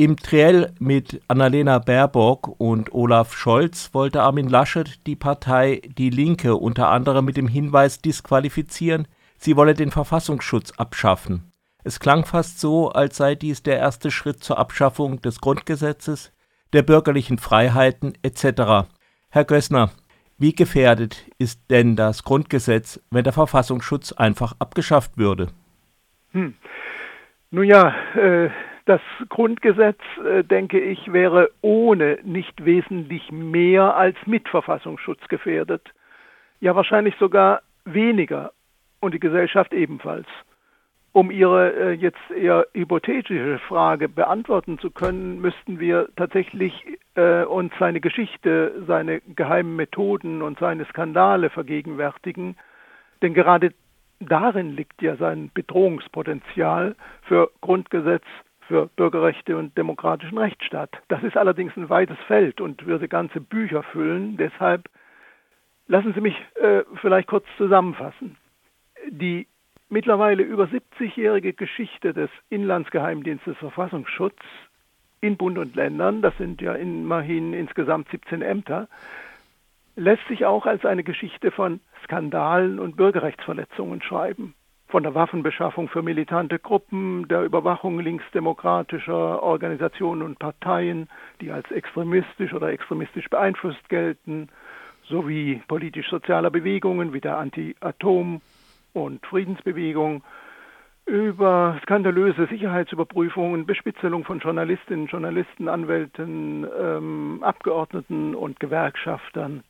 Im Triell mit Annalena Baerbock und Olaf Scholz wollte Armin Laschet die Partei Die Linke unter anderem mit dem Hinweis disqualifizieren, sie wolle den Verfassungsschutz abschaffen. Es klang fast so, als sei dies der erste Schritt zur Abschaffung des Grundgesetzes, der bürgerlichen Freiheiten etc. Herr Gößner, wie gefährdet ist denn das Grundgesetz, wenn der Verfassungsschutz einfach abgeschafft würde? Hm. Nun ja, äh, das Grundgesetz, äh, denke ich, wäre ohne nicht wesentlich mehr als mit Verfassungsschutz gefährdet. Ja, wahrscheinlich sogar weniger und die Gesellschaft ebenfalls. Um Ihre äh, jetzt eher hypothetische Frage beantworten zu können, müssten wir tatsächlich äh, uns seine Geschichte, seine geheimen Methoden und seine Skandale vergegenwärtigen. Denn gerade darin liegt ja sein Bedrohungspotenzial für Grundgesetz, für Bürgerrechte und demokratischen Rechtsstaat. Das ist allerdings ein weites Feld und würde ganze Bücher füllen. Deshalb lassen Sie mich äh, vielleicht kurz zusammenfassen. Die mittlerweile über 70-jährige Geschichte des Inlandsgeheimdienstes Verfassungsschutz in Bund und Ländern, das sind ja immerhin insgesamt 17 Ämter, lässt sich auch als eine Geschichte von Skandalen und Bürgerrechtsverletzungen schreiben von der Waffenbeschaffung für militante Gruppen, der Überwachung linksdemokratischer Organisationen und Parteien, die als extremistisch oder extremistisch beeinflusst gelten, sowie politisch-sozialer Bewegungen wie der Anti-Atom- und Friedensbewegung, über skandalöse Sicherheitsüberprüfungen, Bespitzelung von Journalistinnen, Journalisten, Anwälten, ähm, Abgeordneten und Gewerkschaftern,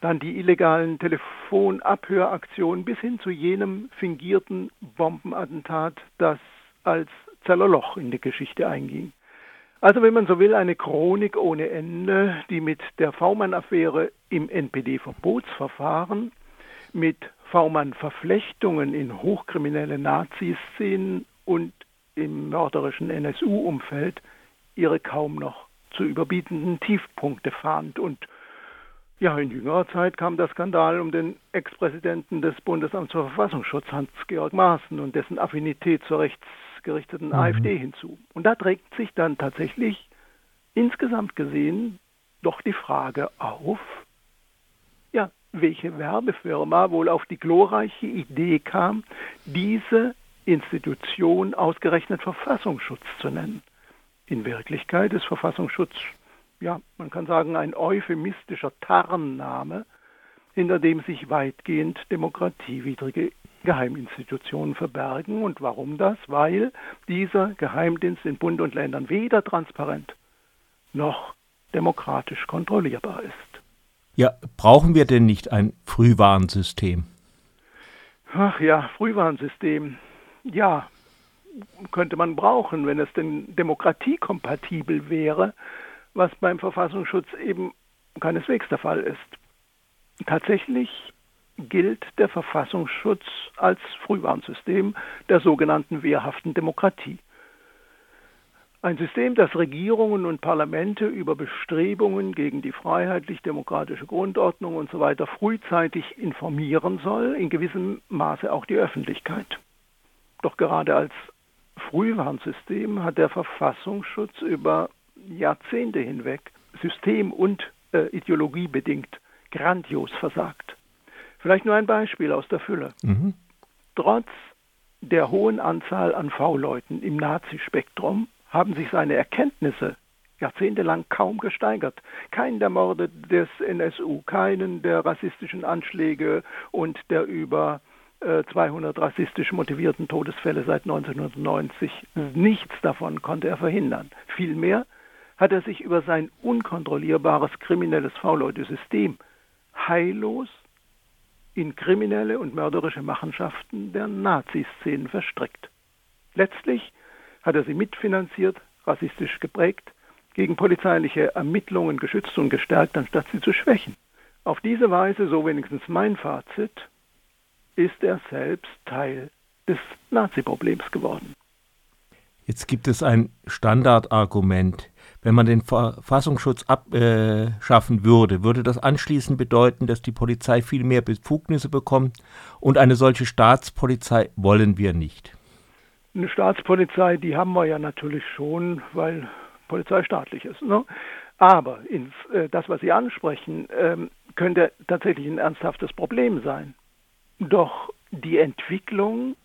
dann die illegalen Telefonabhöraktionen bis hin zu jenem fingierten Bombenattentat, das als Zellerloch in die Geschichte einging. Also wenn man so will, eine Chronik ohne Ende, die mit der V-Mann-Affäre im NPD-Verbotsverfahren, mit V-Mann-Verflechtungen in hochkriminelle Nazi-Szenen und im mörderischen NSU-Umfeld ihre kaum noch zu überbietenden Tiefpunkte fand und ja, in jüngerer Zeit kam der Skandal um den Ex-Präsidenten des Bundesamts für Verfassungsschutz, Hans-Georg Maaßen, und dessen Affinität zur rechtsgerichteten mhm. AfD hinzu. Und da trägt sich dann tatsächlich insgesamt gesehen doch die Frage auf, ja, welche Werbefirma wohl auf die glorreiche Idee kam, diese Institution ausgerechnet Verfassungsschutz zu nennen. In Wirklichkeit ist Verfassungsschutz ja, man kann sagen, ein euphemistischer Tarnname, hinter dem sich weitgehend demokratiewidrige Geheiminstitutionen verbergen. Und warum das? Weil dieser Geheimdienst in Bund und Ländern weder transparent noch demokratisch kontrollierbar ist. Ja, brauchen wir denn nicht ein Frühwarnsystem? Ach ja, Frühwarnsystem. Ja, könnte man brauchen, wenn es denn demokratiekompatibel wäre was beim Verfassungsschutz eben keineswegs der Fall ist. Tatsächlich gilt der Verfassungsschutz als Frühwarnsystem der sogenannten wehrhaften Demokratie. Ein System, das Regierungen und Parlamente über Bestrebungen gegen die freiheitlich-demokratische Grundordnung usw. So frühzeitig informieren soll, in gewissem Maße auch die Öffentlichkeit. Doch gerade als Frühwarnsystem hat der Verfassungsschutz über Jahrzehnte hinweg system- und äh, ideologiebedingt grandios versagt. Vielleicht nur ein Beispiel aus der Fülle. Mhm. Trotz der hohen Anzahl an V-Leuten im Nazispektrum haben sich seine Erkenntnisse jahrzehntelang kaum gesteigert. Keinen der Morde des NSU, keinen der rassistischen Anschläge und der über 200 äh, rassistisch motivierten Todesfälle seit 1990. Nichts davon konnte er verhindern. Vielmehr hat er sich über sein unkontrollierbares kriminelles V-Leute-System heillos in kriminelle und mörderische Machenschaften der Nazi-Szenen verstrickt. Letztlich hat er sie mitfinanziert, rassistisch geprägt, gegen polizeiliche Ermittlungen geschützt und gestärkt, anstatt sie zu schwächen. Auf diese Weise, so wenigstens mein Fazit, ist er selbst Teil des Nazi-Problems geworden. Jetzt gibt es ein Standardargument. Wenn man den Verfassungsschutz abschaffen würde, würde das anschließend bedeuten, dass die Polizei viel mehr Befugnisse bekommt und eine solche Staatspolizei wollen wir nicht. Eine Staatspolizei, die haben wir ja natürlich schon, weil polizeistaatliches. Ne? Aber ins, äh, das, was Sie ansprechen, ähm, könnte tatsächlich ein ernsthaftes Problem sein. Doch die Entwicklung,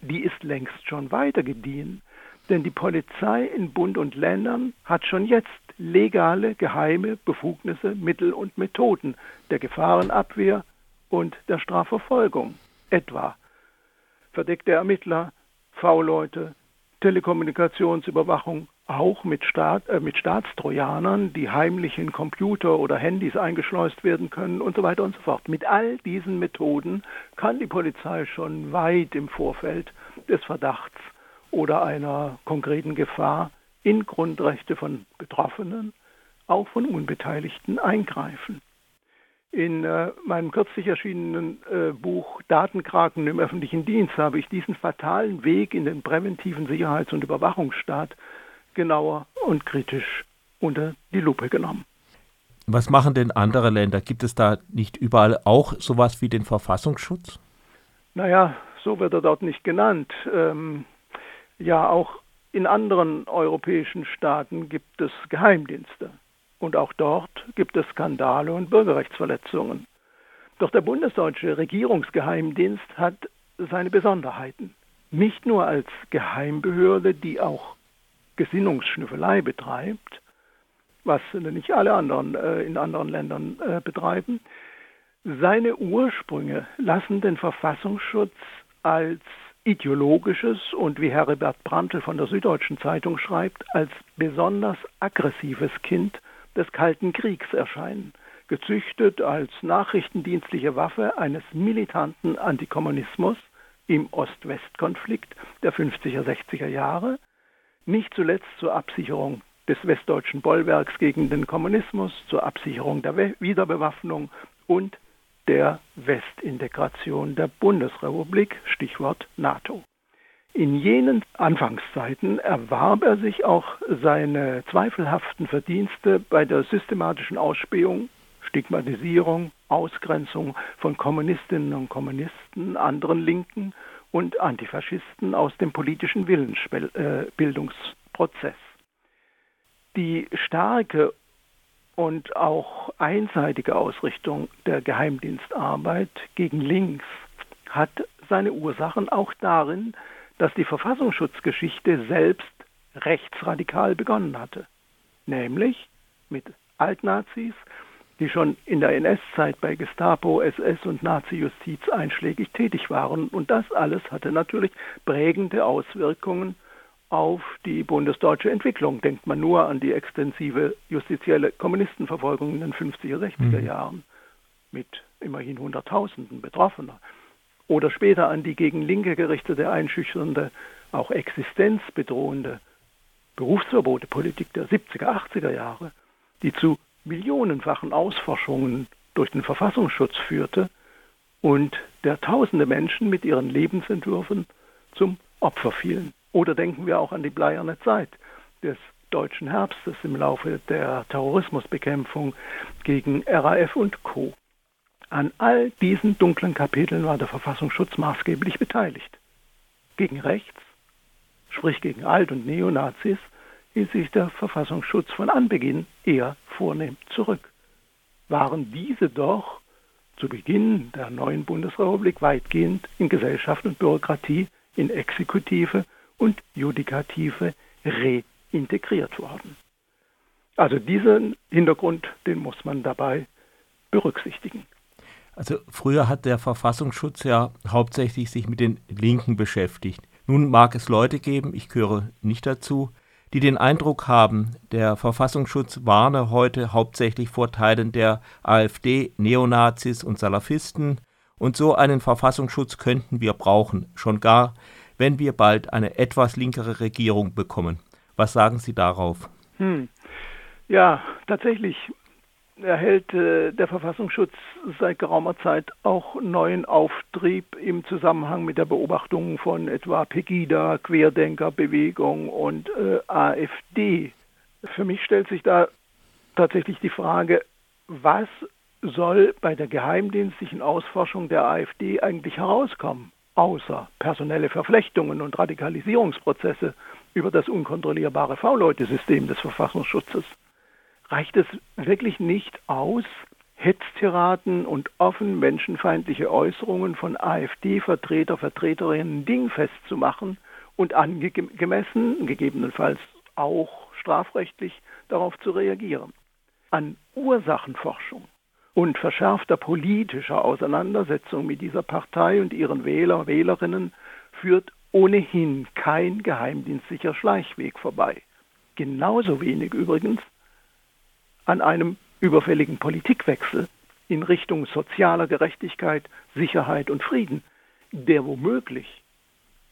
die ist längst schon weitergediehen. Denn die Polizei in Bund und Ländern hat schon jetzt legale, geheime Befugnisse, Mittel und Methoden der Gefahrenabwehr und der Strafverfolgung. Etwa verdeckte Ermittler, V-Leute, Telekommunikationsüberwachung, auch mit, Staat, äh, mit Staatstrojanern, die heimlich in Computer oder Handys eingeschleust werden können und so weiter und so fort. Mit all diesen Methoden kann die Polizei schon weit im Vorfeld des Verdachts oder einer konkreten Gefahr in Grundrechte von Betroffenen, auch von Unbeteiligten eingreifen. In äh, meinem kürzlich erschienenen äh, Buch Datenkraken im öffentlichen Dienst habe ich diesen fatalen Weg in den präventiven Sicherheits- und Überwachungsstaat genauer und kritisch unter die Lupe genommen. Was machen denn andere Länder? Gibt es da nicht überall auch sowas wie den Verfassungsschutz? Naja, so wird er dort nicht genannt. Ähm, ja, auch in anderen europäischen Staaten gibt es Geheimdienste. Und auch dort gibt es Skandale und Bürgerrechtsverletzungen. Doch der bundesdeutsche Regierungsgeheimdienst hat seine Besonderheiten. Nicht nur als Geheimbehörde, die auch Gesinnungsschnüffelei betreibt, was nicht alle anderen äh, in anderen Ländern äh, betreiben. Seine Ursprünge lassen den Verfassungsschutz als ideologisches und wie Herbert Brandl von der Süddeutschen Zeitung schreibt, als besonders aggressives Kind des Kalten Kriegs erscheinen, gezüchtet als nachrichtendienstliche Waffe eines militanten Antikommunismus im Ost-West-Konflikt der 50er, 60er Jahre, nicht zuletzt zur Absicherung des westdeutschen Bollwerks gegen den Kommunismus, zur Absicherung der Wiederbewaffnung und der Westintegration der Bundesrepublik, Stichwort NATO. In jenen Anfangszeiten erwarb er sich auch seine zweifelhaften Verdienste bei der systematischen Ausspähung, Stigmatisierung, Ausgrenzung von Kommunistinnen und Kommunisten, anderen Linken und Antifaschisten aus dem politischen Willensbildungsprozess. Die starke und auch einseitige Ausrichtung der Geheimdienstarbeit gegen links hat seine Ursachen auch darin, dass die Verfassungsschutzgeschichte selbst rechtsradikal begonnen hatte, nämlich mit Altnazis, die schon in der NS-Zeit bei Gestapo, SS und Nazi-Justiz einschlägig tätig waren. Und das alles hatte natürlich prägende Auswirkungen auf die bundesdeutsche Entwicklung. Denkt man nur an die extensive justizielle Kommunistenverfolgung in den 50er, 60er mhm. Jahren mit immerhin Hunderttausenden Betroffener. Oder später an die gegen Linke gerichtete, einschüchternde, auch existenzbedrohende Berufsverbotepolitik der 70er, 80er Jahre, die zu millionenfachen Ausforschungen durch den Verfassungsschutz führte und der tausende Menschen mit ihren Lebensentwürfen zum Opfer fielen. Oder denken wir auch an die bleierne Zeit des deutschen Herbstes im Laufe der Terrorismusbekämpfung gegen RAF und Co. An all diesen dunklen Kapiteln war der Verfassungsschutz maßgeblich beteiligt. Gegen rechts, sprich gegen Alt- und Neonazis, hielt sich der Verfassungsschutz von Anbeginn eher vornehm zurück. Waren diese doch zu Beginn der neuen Bundesrepublik weitgehend in Gesellschaft und Bürokratie, in Exekutive und Judikative reintegriert worden. Also diesen Hintergrund, den muss man dabei berücksichtigen. Also früher hat der Verfassungsschutz ja hauptsächlich sich mit den Linken beschäftigt. Nun mag es Leute geben, ich gehöre nicht dazu, die den Eindruck haben, der Verfassungsschutz warne heute hauptsächlich vor Teilen der AfD, Neonazis und Salafisten, und so einen Verfassungsschutz könnten wir brauchen, schon gar wenn wir bald eine etwas linkere Regierung bekommen. Was sagen Sie darauf? Hm. Ja, tatsächlich erhält äh, der Verfassungsschutz seit geraumer Zeit auch neuen Auftrieb im Zusammenhang mit der Beobachtung von etwa Pegida, Querdenkerbewegung und äh, AfD. Für mich stellt sich da tatsächlich die Frage, was soll bei der geheimdienstlichen Ausforschung der AfD eigentlich herauskommen? Außer personelle Verflechtungen und Radikalisierungsprozesse, über das unkontrollierbare V-Leute-System des Verfassungsschutzes, reicht es wirklich nicht aus, Hetztiraden und offen menschenfeindliche Äußerungen von AfD-Vertreter, Vertreterinnen dingfest zu machen und angemessen, gegebenenfalls auch strafrechtlich, darauf zu reagieren. An Ursachenforschung und verschärfter politischer Auseinandersetzung mit dieser Partei und ihren Wähler, Wählerinnen führt ohnehin kein geheimdienstlicher Schleichweg vorbei. Genauso wenig übrigens an einem überfälligen Politikwechsel in Richtung sozialer Gerechtigkeit, Sicherheit und Frieden, der womöglich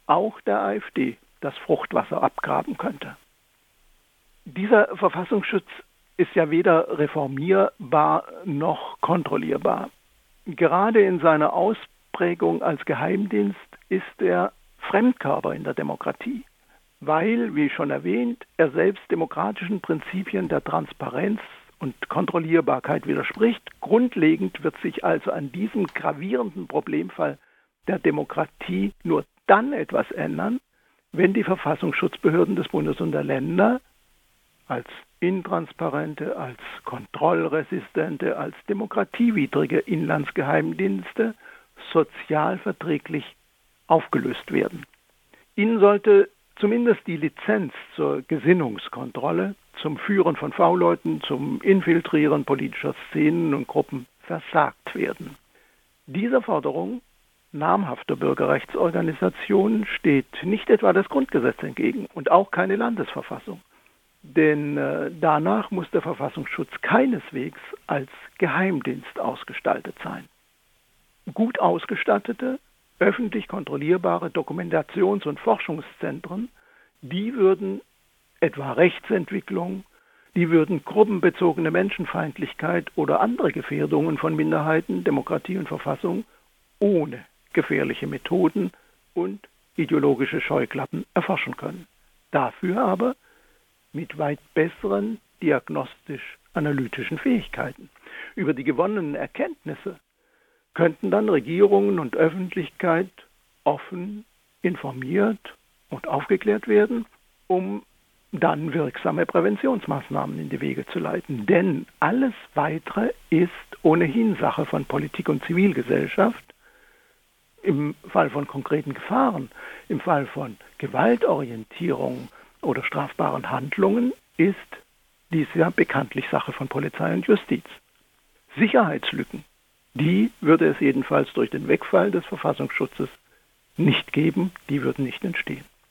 auch der AfD das Fruchtwasser abgraben könnte. Dieser Verfassungsschutz ist ja weder reformierbar noch kontrollierbar. Gerade in seiner Ausprägung als Geheimdienst ist er Fremdkörper in der Demokratie, weil, wie schon erwähnt, er selbst demokratischen Prinzipien der Transparenz und Kontrollierbarkeit widerspricht. Grundlegend wird sich also an diesem gravierenden Problemfall der Demokratie nur dann etwas ändern, wenn die Verfassungsschutzbehörden des Bundes und der Länder als intransparente, als kontrollresistente, als demokratiewidrige Inlandsgeheimdienste sozialverträglich aufgelöst werden. Ihnen sollte zumindest die Lizenz zur Gesinnungskontrolle, zum Führen von V-Leuten, zum Infiltrieren politischer Szenen und Gruppen versagt werden. Dieser Forderung namhafter Bürgerrechtsorganisationen steht nicht etwa das Grundgesetz entgegen und auch keine Landesverfassung. Denn äh, danach muss der Verfassungsschutz keineswegs als Geheimdienst ausgestaltet sein. Gut ausgestattete, öffentlich kontrollierbare Dokumentations- und Forschungszentren, die würden etwa Rechtsentwicklung, die würden gruppenbezogene Menschenfeindlichkeit oder andere Gefährdungen von Minderheiten, Demokratie und Verfassung ohne gefährliche Methoden und ideologische Scheuklappen erforschen können. Dafür aber mit weit besseren diagnostisch-analytischen Fähigkeiten. Über die gewonnenen Erkenntnisse könnten dann Regierungen und Öffentlichkeit offen informiert und aufgeklärt werden, um dann wirksame Präventionsmaßnahmen in die Wege zu leiten. Denn alles Weitere ist ohnehin Sache von Politik und Zivilgesellschaft. Im Fall von konkreten Gefahren, im Fall von Gewaltorientierung, oder strafbaren Handlungen ist dies ja bekanntlich Sache von Polizei und Justiz. Sicherheitslücken, die würde es jedenfalls durch den Wegfall des Verfassungsschutzes nicht geben, die würden nicht entstehen.